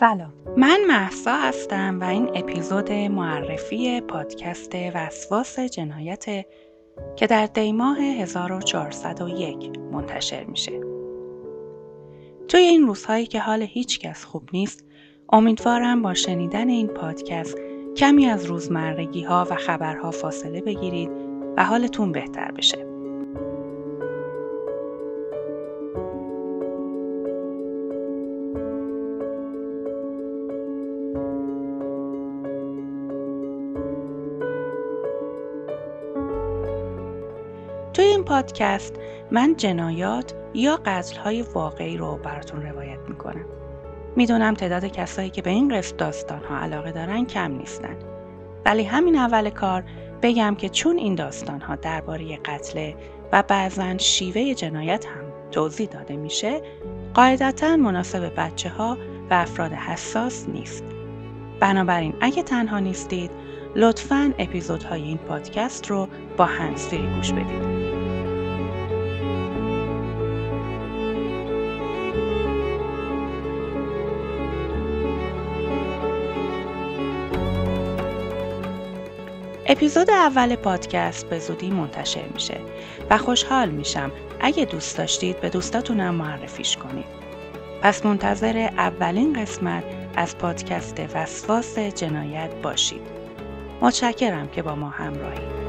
سلام من محسا هستم و این اپیزود معرفی پادکست وسواس جنایت که در دیماه 1401 منتشر میشه. توی این روزهایی که حال هیچ کس خوب نیست امیدوارم با شنیدن این پادکست کمی از روزمرگی ها و خبرها فاصله بگیرید و حالتون بهتر بشه. توی این پادکست من جنایات یا های واقعی رو براتون روایت می‌کنم. می‌دونم تعداد کسایی که به این قسم داستان ها علاقه دارن کم نیستن. ولی همین اول کار بگم که چون این داستان ها درباره قتل و بعضا شیوه جنایت هم توضیح داده میشه قاعدتا مناسب بچه ها و افراد حساس نیست. بنابراین اگه تنها نیستید لطفا اپیزودهای این پادکست رو با هنسفری گوش بدید. اپیزود اول پادکست به زودی منتشر میشه و خوشحال میشم اگه دوست داشتید به دوستاتونم معرفیش کنید. پس منتظر اولین قسمت از پادکست وسواس جنایت باشید. متشکرم که با ما همراهید.